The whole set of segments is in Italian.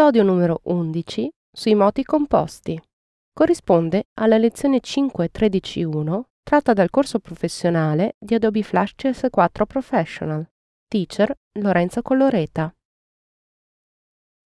Episodio numero 11 sui moti composti. Corrisponde alla lezione 5.13.1 tratta dal corso professionale di Adobe Flash CS4 Professional. Teacher Lorenzo Colloreta.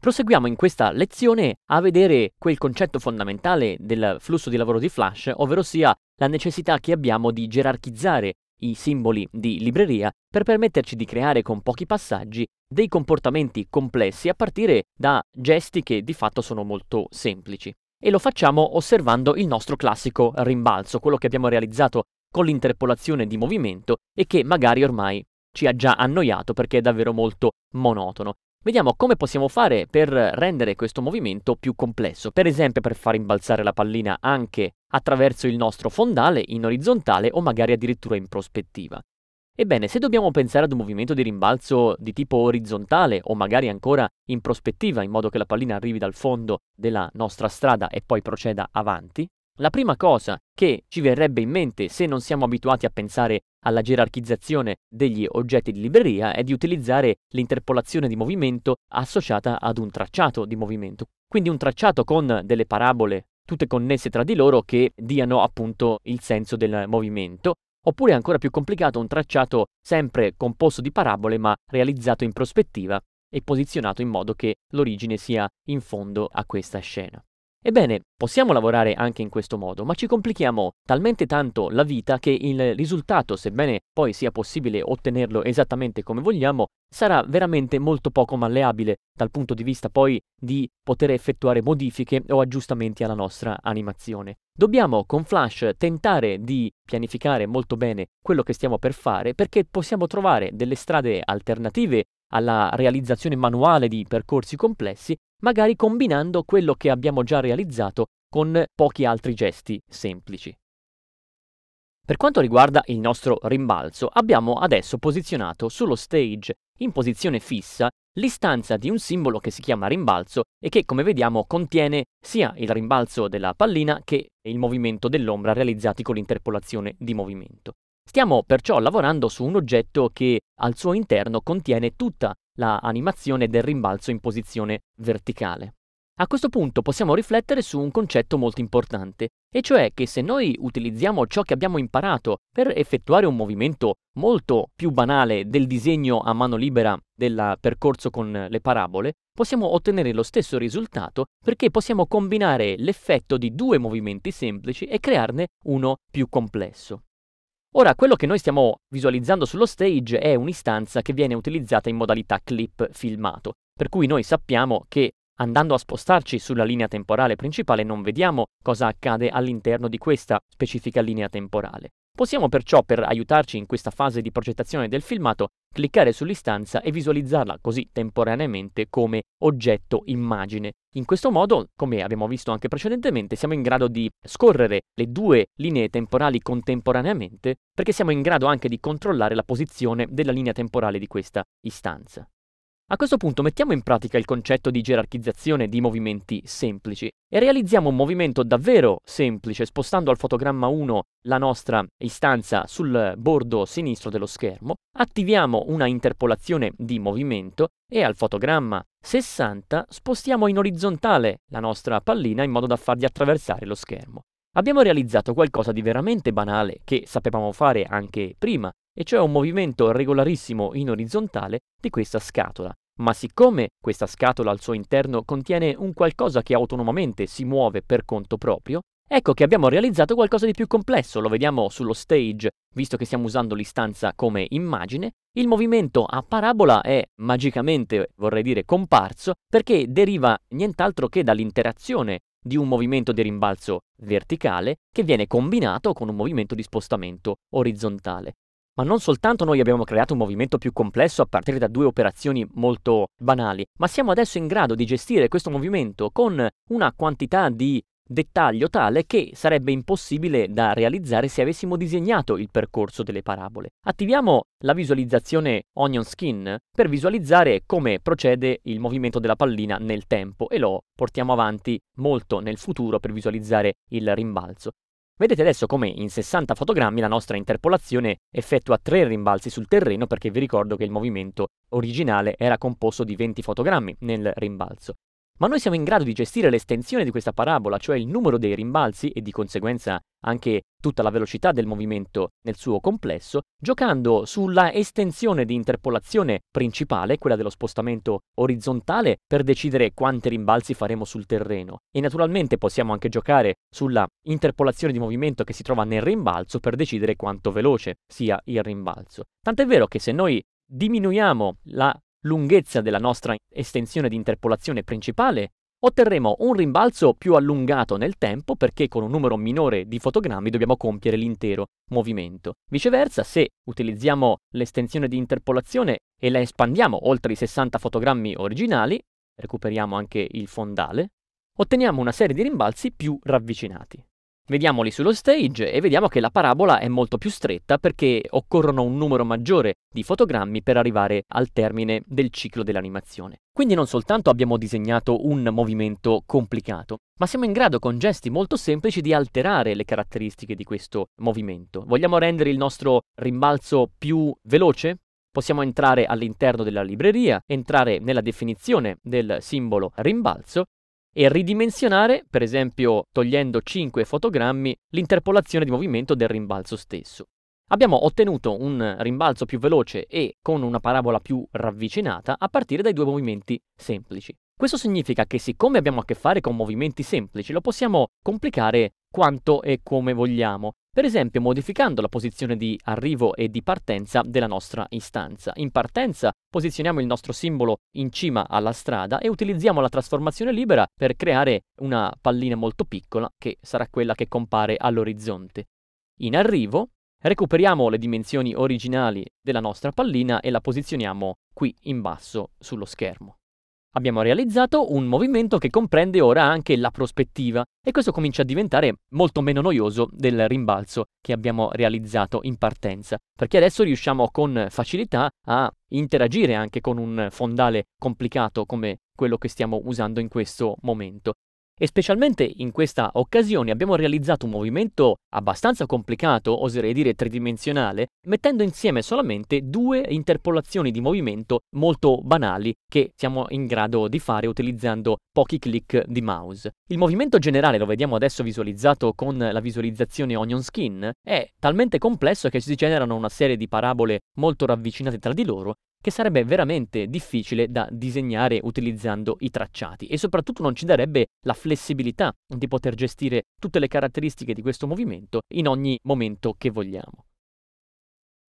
Proseguiamo in questa lezione a vedere quel concetto fondamentale del flusso di lavoro di Flash, ovvero sia la necessità che abbiamo di gerarchizzare i simboli di libreria per permetterci di creare con pochi passaggi dei comportamenti complessi a partire da gesti che di fatto sono molto semplici. E lo facciamo osservando il nostro classico rimbalzo, quello che abbiamo realizzato con l'interpolazione di movimento e che magari ormai ci ha già annoiato perché è davvero molto monotono. Vediamo come possiamo fare per rendere questo movimento più complesso, per esempio per far imbalzare la pallina anche attraverso il nostro fondale in orizzontale o magari addirittura in prospettiva. Ebbene, se dobbiamo pensare ad un movimento di rimbalzo di tipo orizzontale o magari ancora in prospettiva in modo che la pallina arrivi dal fondo della nostra strada e poi proceda avanti, la prima cosa che ci verrebbe in mente se non siamo abituati a pensare alla gerarchizzazione degli oggetti di libreria è di utilizzare l'interpolazione di movimento associata ad un tracciato di movimento. Quindi un tracciato con delle parabole tutte connesse tra di loro che diano appunto il senso del movimento, oppure ancora più complicato un tracciato sempre composto di parabole ma realizzato in prospettiva e posizionato in modo che l'origine sia in fondo a questa scena. Ebbene, possiamo lavorare anche in questo modo, ma ci complichiamo talmente tanto la vita che il risultato, sebbene poi sia possibile ottenerlo esattamente come vogliamo, sarà veramente molto poco malleabile dal punto di vista poi di poter effettuare modifiche o aggiustamenti alla nostra animazione. Dobbiamo con Flash tentare di pianificare molto bene quello che stiamo per fare perché possiamo trovare delle strade alternative alla realizzazione manuale di percorsi complessi magari combinando quello che abbiamo già realizzato con pochi altri gesti semplici. Per quanto riguarda il nostro rimbalzo, abbiamo adesso posizionato sullo stage in posizione fissa l'istanza di un simbolo che si chiama rimbalzo e che come vediamo contiene sia il rimbalzo della pallina che il movimento dell'ombra realizzati con l'interpolazione di movimento. Stiamo perciò lavorando su un oggetto che al suo interno contiene tutta la del rimbalzo in posizione verticale. A questo punto possiamo riflettere su un concetto molto importante, e cioè che se noi utilizziamo ciò che abbiamo imparato per effettuare un movimento molto più banale del disegno a mano libera del percorso con le parabole, possiamo ottenere lo stesso risultato perché possiamo combinare l'effetto di due movimenti semplici e crearne uno più complesso. Ora, quello che noi stiamo visualizzando sullo stage è un'istanza che viene utilizzata in modalità clip filmato, per cui noi sappiamo che andando a spostarci sulla linea temporale principale non vediamo cosa accade all'interno di questa specifica linea temporale. Possiamo perciò, per aiutarci in questa fase di progettazione del filmato, cliccare sull'istanza e visualizzarla così temporaneamente come oggetto immagine. In questo modo, come abbiamo visto anche precedentemente, siamo in grado di scorrere le due linee temporali contemporaneamente perché siamo in grado anche di controllare la posizione della linea temporale di questa istanza. A questo punto mettiamo in pratica il concetto di gerarchizzazione di movimenti semplici e realizziamo un movimento davvero semplice spostando al fotogramma 1 la nostra istanza sul bordo sinistro dello schermo, attiviamo una interpolazione di movimento e al fotogramma 60 spostiamo in orizzontale la nostra pallina in modo da fargli attraversare lo schermo. Abbiamo realizzato qualcosa di veramente banale che sapevamo fare anche prima, e cioè un movimento regolarissimo in orizzontale di questa scatola. Ma siccome questa scatola al suo interno contiene un qualcosa che autonomamente si muove per conto proprio, ecco che abbiamo realizzato qualcosa di più complesso, lo vediamo sullo stage, visto che stiamo usando l'istanza come immagine, il movimento a parabola è magicamente, vorrei dire, comparso perché deriva nient'altro che dall'interazione di un movimento di rimbalzo verticale che viene combinato con un movimento di spostamento orizzontale. Ma non soltanto noi abbiamo creato un movimento più complesso a partire da due operazioni molto banali, ma siamo adesso in grado di gestire questo movimento con una quantità di dettaglio tale che sarebbe impossibile da realizzare se avessimo disegnato il percorso delle parabole. Attiviamo la visualizzazione Onion Skin per visualizzare come procede il movimento della pallina nel tempo e lo portiamo avanti molto nel futuro per visualizzare il rimbalzo. Vedete adesso come in 60 fotogrammi la nostra interpolazione effettua tre rimbalzi sul terreno perché vi ricordo che il movimento originale era composto di 20 fotogrammi nel rimbalzo. Ma noi siamo in grado di gestire l'estensione di questa parabola, cioè il numero dei rimbalzi e di conseguenza anche tutta la velocità del movimento nel suo complesso, giocando sulla estensione di interpolazione principale, quella dello spostamento orizzontale, per decidere quanti rimbalzi faremo sul terreno. E naturalmente possiamo anche giocare sulla interpolazione di movimento che si trova nel rimbalzo per decidere quanto veloce sia il rimbalzo. Tant'è vero che se noi diminuiamo la lunghezza della nostra estensione di interpolazione principale, otterremo un rimbalzo più allungato nel tempo perché con un numero minore di fotogrammi dobbiamo compiere l'intero movimento. Viceversa, se utilizziamo l'estensione di interpolazione e la espandiamo oltre i 60 fotogrammi originali, recuperiamo anche il fondale, otteniamo una serie di rimbalzi più ravvicinati. Vediamoli sullo stage e vediamo che la parabola è molto più stretta perché occorrono un numero maggiore di fotogrammi per arrivare al termine del ciclo dell'animazione. Quindi non soltanto abbiamo disegnato un movimento complicato, ma siamo in grado con gesti molto semplici di alterare le caratteristiche di questo movimento. Vogliamo rendere il nostro rimbalzo più veloce? Possiamo entrare all'interno della libreria, entrare nella definizione del simbolo rimbalzo e ridimensionare, per esempio togliendo 5 fotogrammi, l'interpolazione di movimento del rimbalzo stesso. Abbiamo ottenuto un rimbalzo più veloce e con una parabola più ravvicinata a partire dai due movimenti semplici. Questo significa che siccome abbiamo a che fare con movimenti semplici, lo possiamo complicare quanto e come vogliamo per esempio modificando la posizione di arrivo e di partenza della nostra istanza. In partenza posizioniamo il nostro simbolo in cima alla strada e utilizziamo la trasformazione libera per creare una pallina molto piccola che sarà quella che compare all'orizzonte. In arrivo recuperiamo le dimensioni originali della nostra pallina e la posizioniamo qui in basso sullo schermo. Abbiamo realizzato un movimento che comprende ora anche la prospettiva e questo comincia a diventare molto meno noioso del rimbalzo che abbiamo realizzato in partenza, perché adesso riusciamo con facilità a interagire anche con un fondale complicato come quello che stiamo usando in questo momento. E specialmente in questa occasione abbiamo realizzato un movimento abbastanza complicato, oserei dire tridimensionale, mettendo insieme solamente due interpolazioni di movimento molto banali che siamo in grado di fare utilizzando pochi clic di mouse. Il movimento generale, lo vediamo adesso visualizzato con la visualizzazione Onion Skin, è talmente complesso che si generano una serie di parabole molto ravvicinate tra di loro che sarebbe veramente difficile da disegnare utilizzando i tracciati e soprattutto non ci darebbe la flessibilità di poter gestire tutte le caratteristiche di questo movimento in ogni momento che vogliamo.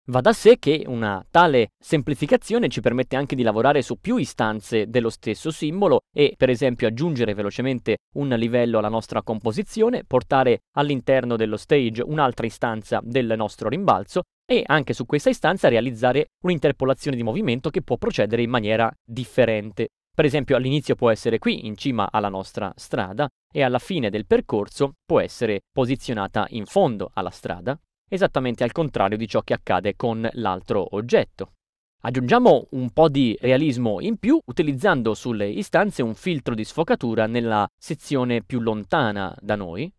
Va da sé che una tale semplificazione ci permette anche di lavorare su più istanze dello stesso simbolo e per esempio aggiungere velocemente un livello alla nostra composizione, portare all'interno dello stage un'altra istanza del nostro rimbalzo e anche su questa istanza realizzare un'interpolazione di movimento che può procedere in maniera differente. Per esempio all'inizio può essere qui in cima alla nostra strada e alla fine del percorso può essere posizionata in fondo alla strada, esattamente al contrario di ciò che accade con l'altro oggetto. Aggiungiamo un po' di realismo in più utilizzando sulle istanze un filtro di sfocatura nella sezione più lontana da noi,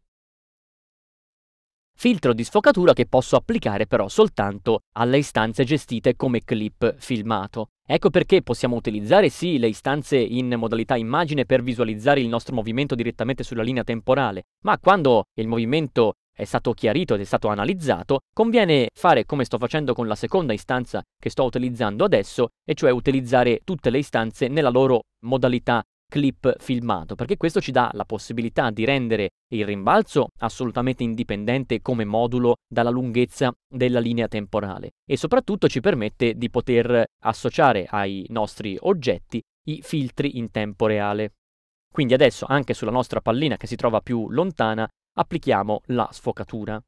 filtro di sfocatura che posso applicare però soltanto alle istanze gestite come clip filmato. Ecco perché possiamo utilizzare sì le istanze in modalità immagine per visualizzare il nostro movimento direttamente sulla linea temporale, ma quando il movimento è stato chiarito ed è stato analizzato, conviene fare come sto facendo con la seconda istanza che sto utilizzando adesso, e cioè utilizzare tutte le istanze nella loro modalità clip filmato, perché questo ci dà la possibilità di rendere il rimbalzo assolutamente indipendente come modulo dalla lunghezza della linea temporale e soprattutto ci permette di poter associare ai nostri oggetti i filtri in tempo reale. Quindi adesso anche sulla nostra pallina che si trova più lontana applichiamo la sfocatura.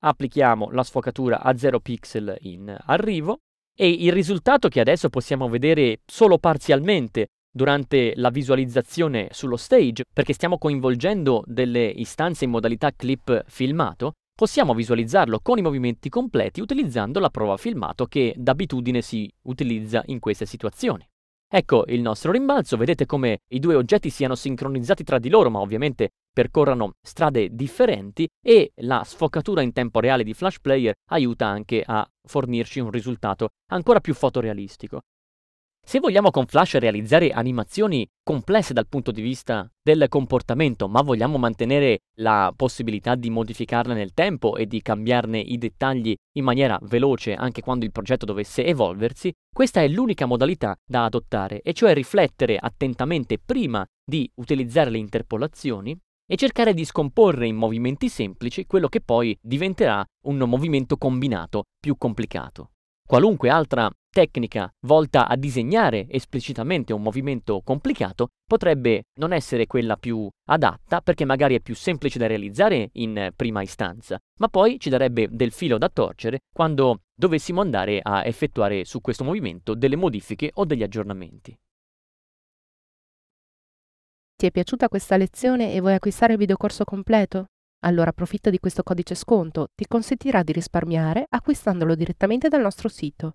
applichiamo la sfocatura a 0 pixel in arrivo e il risultato che adesso possiamo vedere solo parzialmente durante la visualizzazione sullo stage, perché stiamo coinvolgendo delle istanze in modalità clip filmato, possiamo visualizzarlo con i movimenti completi utilizzando la prova filmato che d'abitudine si utilizza in queste situazioni. Ecco il nostro rimbalzo, vedete come i due oggetti siano sincronizzati tra di loro, ma ovviamente percorrano strade differenti e la sfocatura in tempo reale di Flash Player aiuta anche a fornirci un risultato ancora più fotorealistico. Se vogliamo con Flash realizzare animazioni complesse dal punto di vista del comportamento, ma vogliamo mantenere la possibilità di modificarle nel tempo e di cambiarne i dettagli in maniera veloce anche quando il progetto dovesse evolversi, questa è l'unica modalità da adottare, e cioè riflettere attentamente prima di utilizzare le interpolazioni e cercare di scomporre in movimenti semplici quello che poi diventerà un movimento combinato più complicato. Qualunque altra tecnica volta a disegnare esplicitamente un movimento complicato potrebbe non essere quella più adatta perché magari è più semplice da realizzare in prima istanza, ma poi ci darebbe del filo da torcere quando dovessimo andare a effettuare su questo movimento delle modifiche o degli aggiornamenti. Ti è piaciuta questa lezione e vuoi acquistare il videocorso completo? Allora approfitta di questo codice sconto, ti consentirà di risparmiare acquistandolo direttamente dal nostro sito.